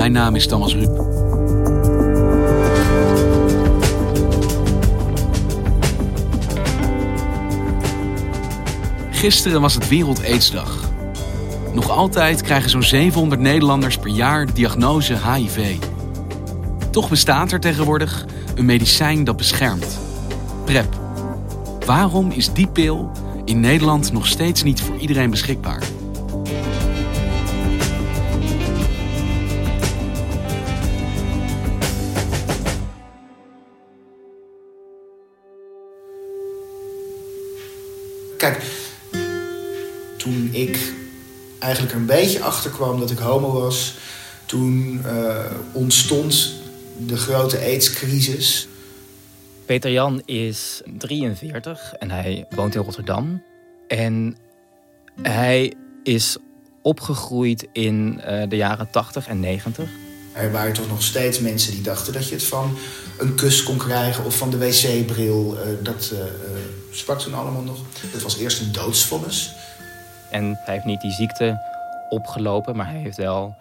Mijn naam is Thomas Ruip. Gisteren was het Wereld Aidsdag. Nog altijd krijgen zo'n 700 Nederlanders per jaar diagnose HIV. Toch bestaat er tegenwoordig een medicijn dat beschermt. PrEP. Waarom is die pil in Nederland nog steeds niet voor iedereen beschikbaar? Kijk, toen ik eigenlijk een beetje achter kwam dat ik homo was, toen uh, ontstond de grote AIDS-crisis. Peter Jan is 43 en hij woont in Rotterdam. En hij is opgegroeid in uh, de jaren 80 en 90. Er waren toch nog steeds mensen die dachten dat je het van een kus kon krijgen of van de wc-bril. Uh, dat uh, sprak toen allemaal nog. Het was eerst een doodsvonnis. En hij heeft niet die ziekte opgelopen, maar hij heeft wel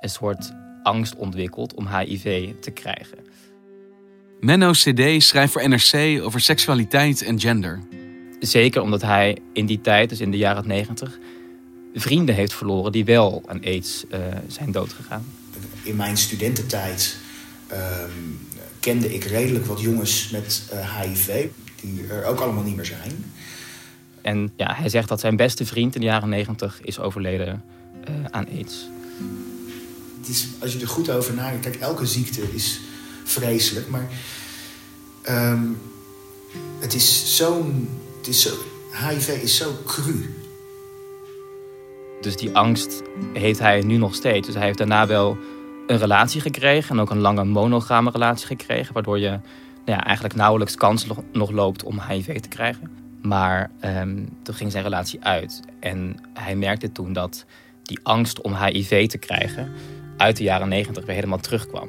een soort angst ontwikkeld om HIV te krijgen. Menno CD schrijft voor NRC over seksualiteit en gender. Zeker omdat hij in die tijd, dus in de jaren 90, vrienden heeft verloren die wel aan AIDS uh, zijn doodgegaan. In mijn studententijd um, kende ik redelijk wat jongens met uh, HIV, die er ook allemaal niet meer zijn. En ja, hij zegt dat zijn beste vriend in de jaren 90 is overleden uh, aan AIDS. Het is, als je er goed over nadenkt, kijk, elke ziekte is vreselijk, maar um, het is zo'n. Zo, HIV is zo cru. Dus die angst heeft hij nu nog steeds. Dus hij heeft daarna wel een relatie gekregen en ook een lange monogame relatie gekregen, waardoor je nou ja, eigenlijk nauwelijks kans nog loopt om HIV te krijgen. Maar um, toen ging zijn relatie uit en hij merkte toen dat die angst om HIV te krijgen uit de jaren negentig weer helemaal terugkwam.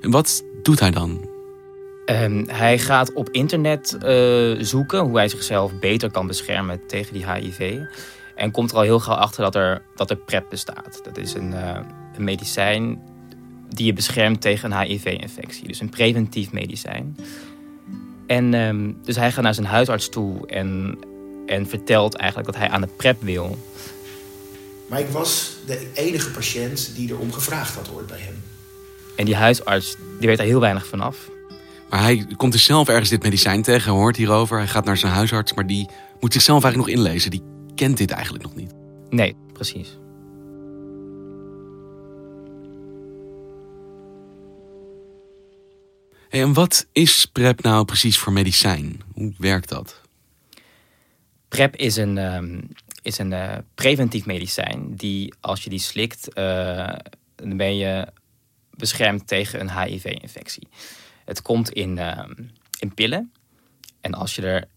En wat doet hij dan? Um, hij gaat op internet uh, zoeken hoe hij zichzelf beter kan beschermen tegen die HIV. En komt er al heel gauw achter dat er, dat er PrEP bestaat. Dat is een, uh, een medicijn die je beschermt tegen een HIV-infectie. Dus een preventief medicijn. En um, dus hij gaat naar zijn huisarts toe en, en vertelt eigenlijk dat hij aan de PrEP wil. Maar ik was de enige patiënt die erom gevraagd had ooit bij hem. En die huisarts die weet er heel weinig vanaf. Maar hij komt dus zelf ergens dit medicijn tegen, hoort hierover, hij gaat naar zijn huisarts, maar die moet zichzelf eigenlijk nog inlezen. Die kent dit eigenlijk nog niet. Nee, precies. En wat is PrEP nou precies voor medicijn? Hoe werkt dat? PrEP is een, um, is een uh, preventief medicijn die als je die slikt, uh, dan ben je beschermd tegen een HIV-infectie. Het komt in, uh, in pillen. En als je, er,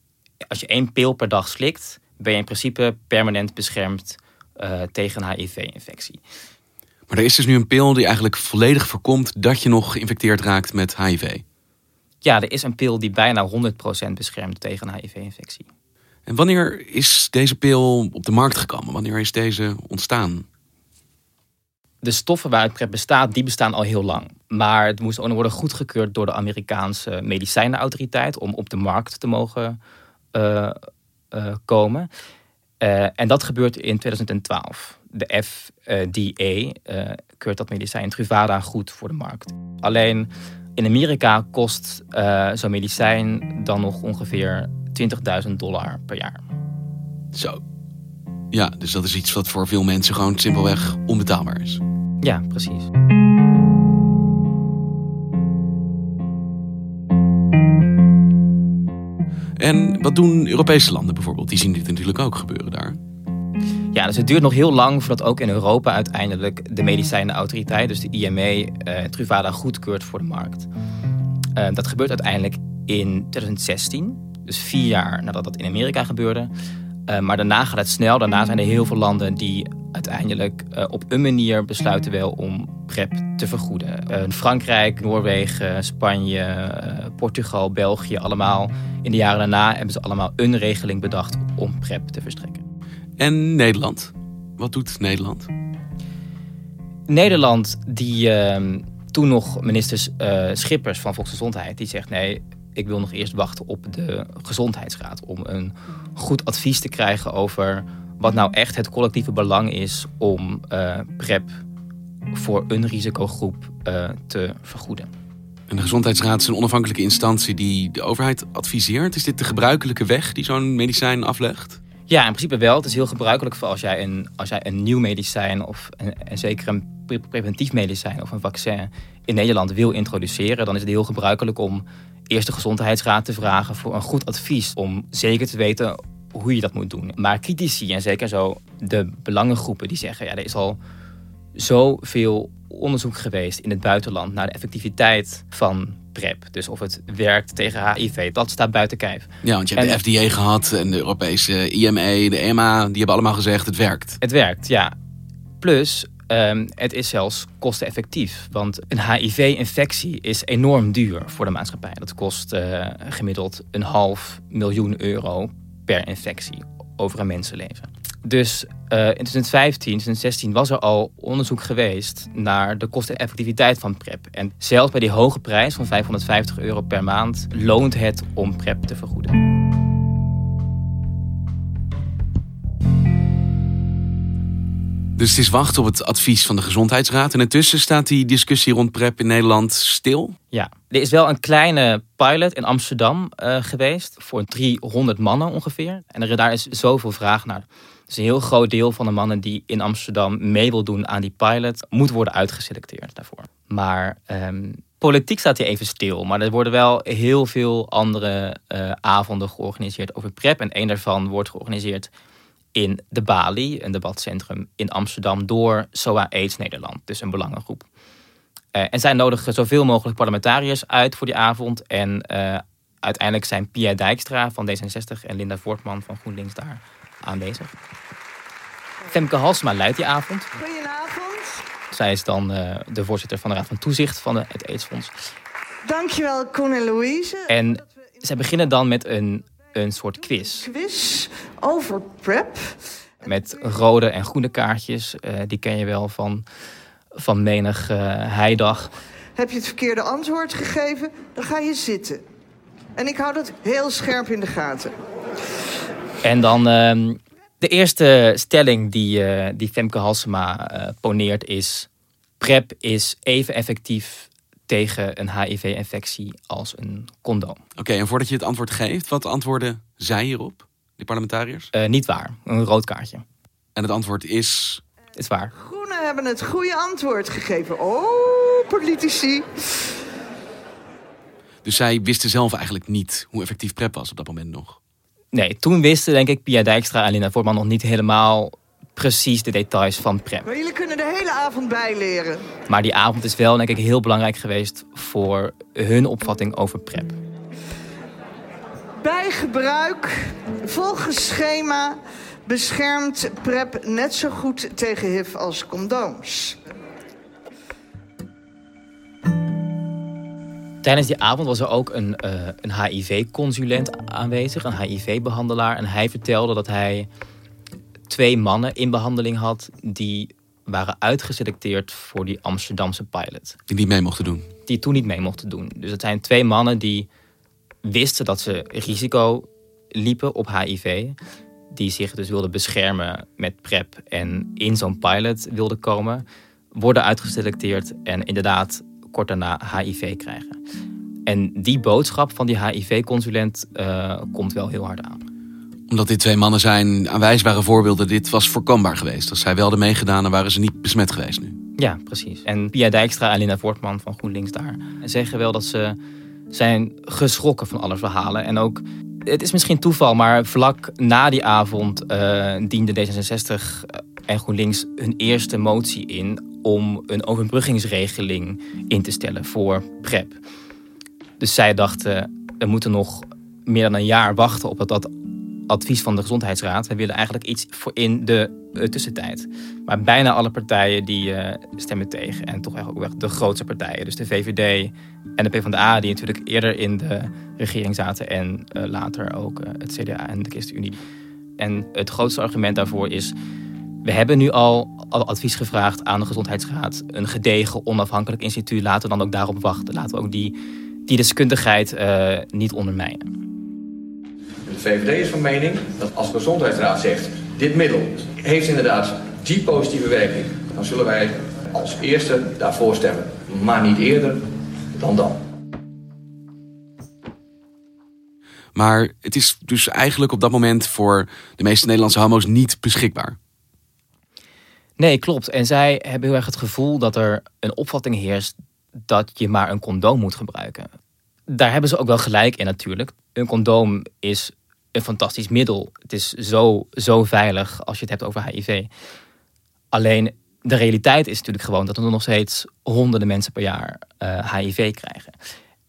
als je één pil per dag slikt, ben je in principe permanent beschermd uh, tegen een HIV-infectie. Maar er is dus nu een pil die eigenlijk volledig voorkomt dat je nog geïnfecteerd raakt met HIV. Ja, er is een pil die bijna 100% beschermt tegen een HIV-infectie. En wanneer is deze pil op de markt gekomen? Wanneer is deze ontstaan? De stoffen waaruit PrEP bestaat, die bestaan al heel lang. Maar het moest ook nog worden goedgekeurd door de Amerikaanse medicijnenautoriteit om op de markt te mogen uh, uh, komen. Uh, en dat gebeurt in 2012. De FDA keurt dat medicijn Truvada goed voor de markt. Alleen In Amerika kost uh, zo'n medicijn dan nog ongeveer 20.000 dollar per jaar. Zo. Ja, dus dat is iets wat voor veel mensen gewoon simpelweg onbetaalbaar is. Ja, precies. En wat doen Europese landen bijvoorbeeld? Die zien dit natuurlijk ook gebeuren daar. Ja, dus het duurt nog heel lang voordat ook in Europa uiteindelijk de medicijnenautoriteit, dus de IME, uh, Truvada goedkeurt voor de markt. Uh, dat gebeurt uiteindelijk in 2016, dus vier jaar nadat dat in Amerika gebeurde. Uh, maar daarna gaat het snel. Daarna zijn er heel veel landen die uiteindelijk uh, op een manier besluiten wel om PrEP te vergoeden. Uh, Frankrijk, Noorwegen, Spanje, Portugal, België, allemaal in de jaren daarna hebben ze allemaal een regeling bedacht om PrEP te verstrekken. En Nederland? Wat doet Nederland? Nederland, die ehm, toen nog minister Schippers van Volksgezondheid, die zegt nee, ik wil nog eerst wachten op de gezondheidsraad om een goed advies te krijgen over wat nou echt het collectieve belang is om uh, PrEP voor een risicogroep uh, te vergoeden. En de Gezondheidsraad is een onafhankelijke instantie die de overheid adviseert. Is dit de gebruikelijke weg die zo'n medicijn aflegt? Ja, in principe wel. Het is heel gebruikelijk voor als jij een, als jij een nieuw medicijn of en zeker een preventief medicijn of een vaccin in Nederland wil introduceren. Dan is het heel gebruikelijk om eerst de gezondheidsraad te vragen voor een goed advies. Om zeker te weten hoe je dat moet doen. Maar critici en zeker zo de belangengroepen die zeggen... ja, er is al zoveel onderzoek geweest in het buitenland... naar de effectiviteit van PrEP. Dus of het werkt tegen HIV, dat staat buiten kijf. Ja, want je hebt de FDA gehad en de Europese IMA, de EMA... die hebben allemaal gezegd het werkt. Het werkt, ja. Plus, Um, het is zelfs kosteneffectief. Want een HIV-infectie is enorm duur voor de maatschappij. Dat kost uh, gemiddeld een half miljoen euro per infectie over een mensenleven. Dus uh, in 2015, 2016 was er al onderzoek geweest naar de kosteneffectiviteit van PrEP. En zelfs bij die hoge prijs van 550 euro per maand loont het om PrEP te vergoeden. Dus het is wachten op het advies van de Gezondheidsraad. En intussen staat die discussie rond PrEP in Nederland stil. Ja, er is wel een kleine pilot in Amsterdam uh, geweest. Voor 300 mannen ongeveer. En er, daar is zoveel vraag naar. Dus een heel groot deel van de mannen die in Amsterdam mee wil doen aan die pilot... moet worden uitgeselecteerd daarvoor. Maar um, politiek staat hier even stil. Maar er worden wel heel veel andere uh, avonden georganiseerd over PrEP. En een daarvan wordt georganiseerd in de Bali, een debatcentrum in Amsterdam, door SOA AIDS Nederland, dus een belangengroep. Uh, en zij nodigen zoveel mogelijk parlementariërs uit voor die avond. En uh, uiteindelijk zijn Pia Dijkstra van D66 en Linda Voortman van GroenLinks daar aanwezig. Femke Halsma leidt die avond. Goedenavond. Zij is dan uh, de voorzitter van de Raad van Toezicht van het AIDS-fonds. Dankjewel, Koen en Louise. En zij beginnen dan met een een soort quiz. Quiz over prep. Met rode en groene kaartjes. Uh, die ken je wel van, van menig uh, heidag. Heb je het verkeerde antwoord gegeven, dan ga je zitten. En ik hou dat heel scherp in de gaten. En dan uh, de eerste stelling die, uh, die Femke Halsema poneert is... PrEP is even effectief tegen een HIV-infectie als een condoom. Oké, en voordat je het antwoord geeft, wat antwoorden zij hierop, die parlementariërs? Uh, niet waar, een rood kaartje. En het antwoord is? Het is waar. Groenen hebben het goede antwoord gegeven. Oh, politici. Dus zij wisten zelf eigenlijk niet hoe effectief PrEP was op dat moment nog? Nee, toen wisten denk ik Pia Dijkstra en Linda Voortman nog niet helemaal precies de details van PrEP. Maar jullie kunnen de hele avond bijleren. Maar die avond is wel denk ik heel belangrijk geweest voor hun opvatting over PrEP. Bij gebruik, volgens schema, beschermt PrEP net zo goed tegen HIV als condooms. Tijdens die avond was er ook een, uh, een HIV-consulent aanwezig, een HIV-behandelaar. En hij vertelde dat hij twee mannen in behandeling had die waren uitgeselecteerd voor die Amsterdamse pilot. Die niet mee mochten doen? Die toen niet mee mochten doen. Dus het zijn twee mannen die wisten dat ze risico liepen op HIV. Die zich dus wilden beschermen met PrEP en in zo'n pilot wilden komen. Worden uitgeselecteerd en inderdaad kort daarna HIV krijgen. En die boodschap van die HIV-consulent uh, komt wel heel hard aan. Omdat dit twee mannen zijn aanwijsbare voorbeelden, dit was voorkombaar geweest. Als zij wel hadden meegedaan, dan waren ze niet besmet geweest nu. Ja, precies. En Pia Dijkstra en Linda Voortman van GroenLinks daar zeggen wel dat ze zijn geschrokken van alle verhalen. En ook, het is misschien toeval, maar vlak na die avond uh, diende D66 en GroenLinks hun eerste motie in om een overbruggingsregeling in te stellen voor PrEP. Dus zij dachten, we moeten nog meer dan een jaar wachten op dat advies van de Gezondheidsraad. We willen eigenlijk iets voor in de uh, tussentijd. Maar bijna alle partijen die uh, stemmen tegen. En toch eigenlijk ook de grootste partijen. Dus de VVD en de PvdA, die natuurlijk eerder in de regering zaten. En uh, later ook het CDA en de ChristenUnie. En het grootste argument daarvoor is... We hebben nu al, al advies gevraagd aan de Gezondheidsraad. Een gedegen, onafhankelijk instituut. Laten we dan ook daarop wachten. Laten we ook die, die deskundigheid niet ondermijnen. De VVD is van mening dat als de Gezondheidsraad zegt... dit middel heeft inderdaad die positieve werking... dan zullen wij als eerste daarvoor stemmen. Maar niet eerder dan dan. Maar het is dus eigenlijk op dat moment voor de meeste Nederlandse homo's niet beschikbaar. Nee, klopt. En zij hebben heel erg het gevoel dat er een opvatting heerst dat je maar een condoom moet gebruiken. Daar hebben ze ook wel gelijk in natuurlijk. Een condoom is een fantastisch middel. Het is zo, zo veilig als je het hebt over HIV. Alleen de realiteit is natuurlijk gewoon dat er nog steeds honderden mensen per jaar HIV eh, krijgen.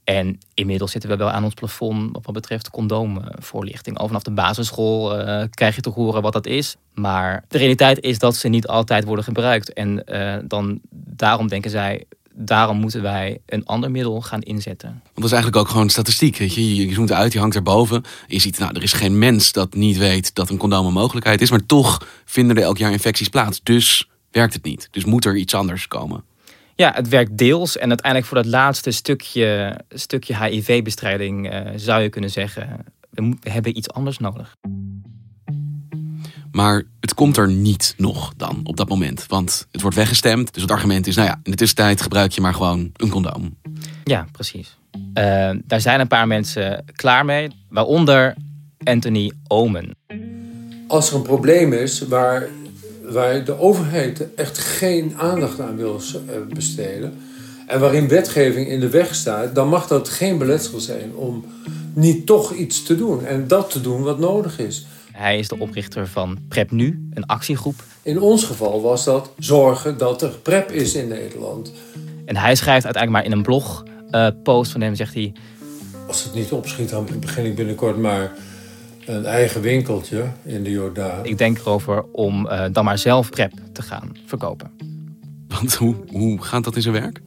En inmiddels zitten we wel aan ons plafond wat betreft condoomvoorlichting. Al vanaf de basisschool uh, krijg je te horen wat dat is. Maar de realiteit is dat ze niet altijd worden gebruikt. En uh, dan, daarom denken zij, daarom moeten wij een ander middel gaan inzetten. Want dat is eigenlijk ook gewoon statistiek. Weet je? je zoomt uit, je hangt erboven. Je ziet, nou, er is geen mens dat niet weet dat een condoom een mogelijkheid is. Maar toch vinden er elk jaar infecties plaats. Dus werkt het niet. Dus moet er iets anders komen. Ja, het werkt deels. En uiteindelijk voor dat laatste stukje, stukje HIV-bestrijding uh, zou je kunnen zeggen... We hebben iets anders nodig. Maar het komt er niet nog dan op dat moment. Want het wordt weggestemd. Dus het argument is, nou ja, in de tussentijd gebruik je maar gewoon een condoom. Ja, precies. Uh, daar zijn een paar mensen klaar mee. Waaronder Anthony Omen. Als er een probleem is waar, waar de overheid echt geen aandacht aan wil eh, besteden... en waarin wetgeving in de weg staat... dan mag dat geen beletsel zijn om niet toch iets te doen. En dat te doen wat nodig is. Hij is de oprichter van PrEP Nu, een actiegroep. In ons geval was dat zorgen dat er PrEP is in Nederland. En hij schrijft uiteindelijk maar in een blog uh, post van hem, zegt hij... Als het niet opschiet, dan begin ik binnenkort maar een eigen winkeltje in de Jordaan. Ik denk erover om uh, dan maar zelf PrEP te gaan verkopen. Want hoe, hoe gaat dat in zijn werk?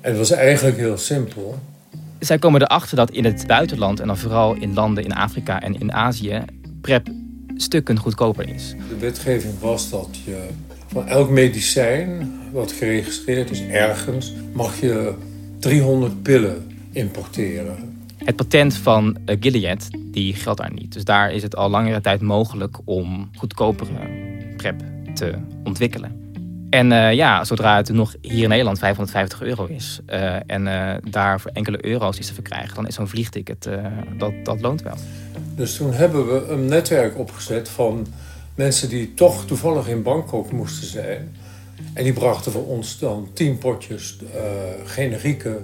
Het was eigenlijk heel simpel. Zij komen erachter dat in het buitenland en dan vooral in landen in Afrika en in Azië PrEP stukken goedkoper is. De wetgeving was dat je van elk medicijn wat geregistreerd is ergens, mag je 300 pillen importeren. Het patent van uh, Gilead die geldt daar niet. Dus daar is het al langere tijd mogelijk om goedkopere PrEP te ontwikkelen. En uh, ja, zodra het nog hier in Nederland 550 euro is uh, en uh, daar voor enkele euro's is te verkrijgen, dan is zo'n vliegticket, dat, dat loont wel. Dus toen hebben we een netwerk opgezet van mensen die toch toevallig in Bangkok moesten zijn. En die brachten voor ons dan tien potjes generieke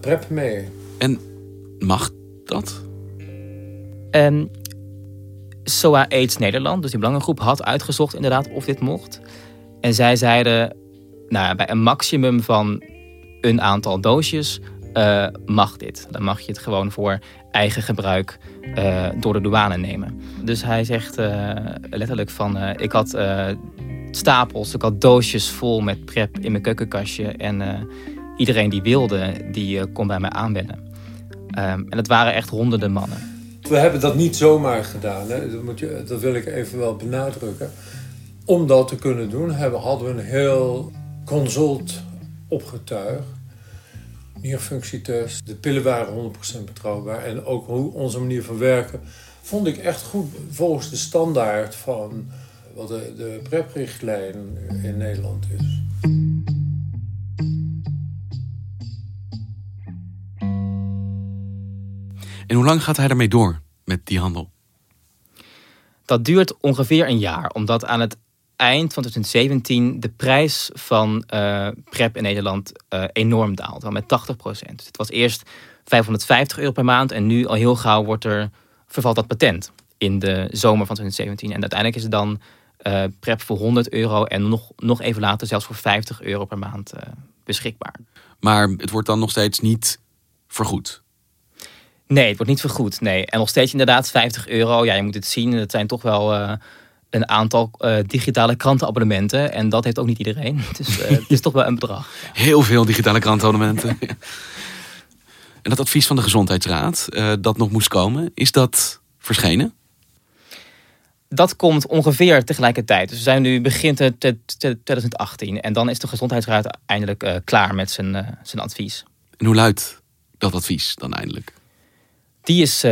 PrEP mee. En mag dat? Um, SOA AIDS Nederland, dus die belangengroep, had uitgezocht inderdaad of dit mocht. En zij zeiden, nou, bij een maximum van een aantal doosjes uh, mag dit. Dan mag je het gewoon voor eigen gebruik uh, door de douane nemen. Dus hij zegt uh, letterlijk van, ik had stapels, ik had doosjes vol met prep in mijn keukenkastje. En iedereen die wilde, die kon bij mij aanbellen. Um, en het waren echt honderden mannen. We hebben dat niet zomaar gedaan, hè? Dat, moet je, dat wil ik even wel benadrukken om dat te kunnen doen hebben, hadden we een heel consult opgetuigd. Nierfunctietest, de pillen waren 100% betrouwbaar en ook hoe onze manier van werken vond ik echt goed volgens de standaard van wat de, de PrEP-richtlijn in Nederland is. En hoe lang gaat hij daarmee door met die handel? Dat duurt ongeveer een jaar, omdat aan het eind van 2017 de prijs van uh, PrEP in Nederland uh, enorm daalt, wel met 80 procent. Het was eerst 550 euro per maand en nu al heel gauw wordt er, vervalt dat patent in de zomer van 2017. En uiteindelijk is het dan uh, PrEP voor 100 euro en nog, nog even later zelfs voor 50 euro per maand beschikbaar. Maar het wordt dan nog steeds niet vergoed? Nee, het wordt niet vergoed. Nee. En nog steeds inderdaad 50 euro. Ja, je moet het zien. Het zijn toch wel een aantal uh, digitale krantenabonnementen. En dat heeft ook niet iedereen. Dus uh, het is toch wel een bedrag. Heel veel digitale krantenabonnementen. en dat advies van de Gezondheidsraad, dat nog moest komen, is dat verschenen? Dat komt ongeveer tegelijkertijd. Dus we zijn nu begin 2018. En dan is de Gezondheidsraad eindelijk klaar met zijn, zijn advies. En hoe luidt dat advies dan eindelijk? Die is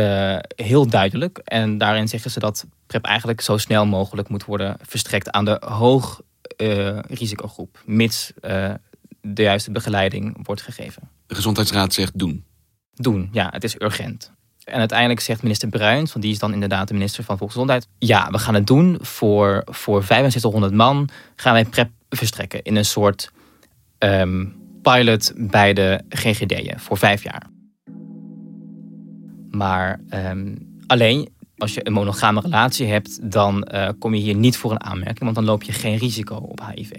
heel duidelijk. En daarin zeggen ze dat PrEP eigenlijk zo snel mogelijk moet worden verstrekt aan de hoog uh, risicogroep. Mits uh, de juiste begeleiding wordt gegeven. De Gezondheidsraad zegt doen. Doen, ja, het is urgent. En uiteindelijk zegt minister Bruins, van die is dan inderdaad de minister van Volksgezondheid. Ja, we gaan het doen voor, voor 6500 man. Gaan wij PrEP verstrekken in een soort um, pilot bij de GGD'en voor vijf jaar. Maar um, alleen als je een monogame relatie hebt, dan uh, kom je hier niet voor een aanmerking, want dan loop je geen risico op HIV.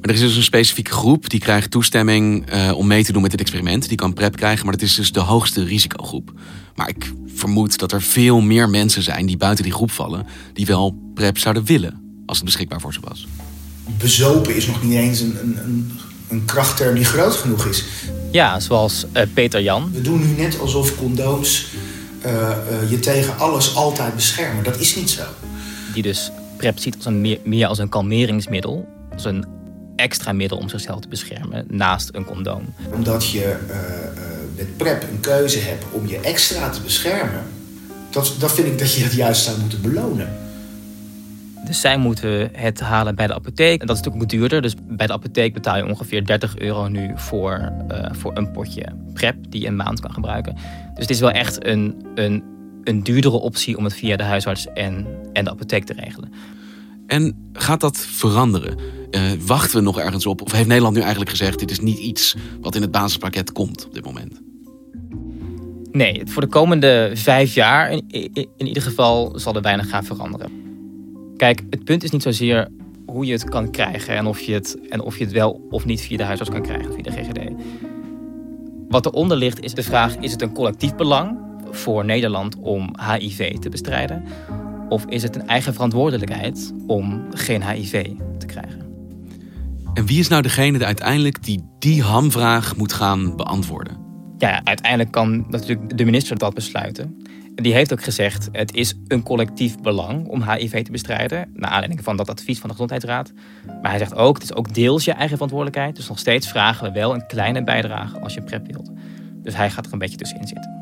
Maar er is dus een specifieke groep die krijgt toestemming uh, om mee te doen met dit experiment. Die kan PrEP krijgen, maar dat is dus de hoogste risicogroep. Maar ik vermoed dat er veel meer mensen zijn die buiten die groep vallen, die wel PrEP zouden willen als het beschikbaar voor ze was. Bezopen is nog niet eens een, een, een krachtterm die groot genoeg is. Ja, zoals uh, Peter Jan. We doen nu net alsof condooms je tegen alles altijd beschermen. Dat is niet zo. Die dus PrEP ziet als een meer, meer als een kalmeringsmiddel. Als een extra middel om zichzelf te beschermen naast een condoom. Omdat je met PrEP een keuze hebt om je extra te beschermen. Dat, dat vind ik dat je het juist zou moeten belonen. Dus zij moeten het halen bij de apotheek. En dat is natuurlijk duurder. Dus bij de apotheek betaal je ongeveer 30 euro nu voor, uh, voor een potje PrEP die je een maand kan gebruiken. Dus het is wel echt een, een, een duurdere optie om het via de huisarts en, en de apotheek te regelen. En gaat dat veranderen? Uh, wachten we nog ergens op? Of heeft Nederland nu eigenlijk gezegd: dit is niet iets wat in het basispakket komt op dit moment? Nee, voor de komende vijf jaar in, in, in ieder geval zal er weinig gaan veranderen. Kijk, het punt is niet zozeer hoe je het kan krijgen en of je het, en of je het wel of niet via de huisarts kan krijgen, via de GGD. Wat eronder ligt is de vraag: is het een collectief belang voor Nederland om HIV te bestrijden? Of is het een eigen verantwoordelijkheid om geen HIV te krijgen? En wie is nou degene die uiteindelijk die die hamvraag moet gaan beantwoorden? Ja, uiteindelijk kan natuurlijk de minister dat besluiten die heeft ook gezegd: het is een collectief belang om HIV te bestrijden. Naar aanleiding van dat advies van de Gezondheidsraad. Maar hij zegt ook: het is ook deels je eigen verantwoordelijkheid. Dus nog steeds vragen we wel een kleine bijdrage als je PrEP wilt. Dus hij gaat er een beetje tussenin zitten.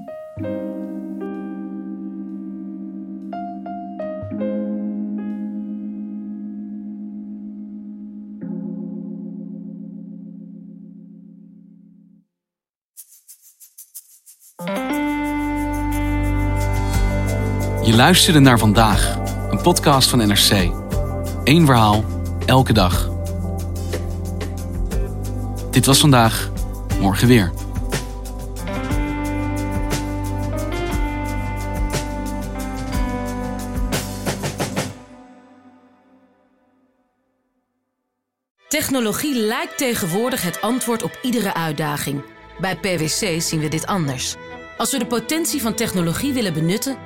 Je luisterde naar vandaag, een podcast van NRC. Eén verhaal, elke dag. Dit was vandaag, morgen weer. Technologie lijkt tegenwoordig het antwoord op iedere uitdaging. Bij PwC zien we dit anders. Als we de potentie van technologie willen benutten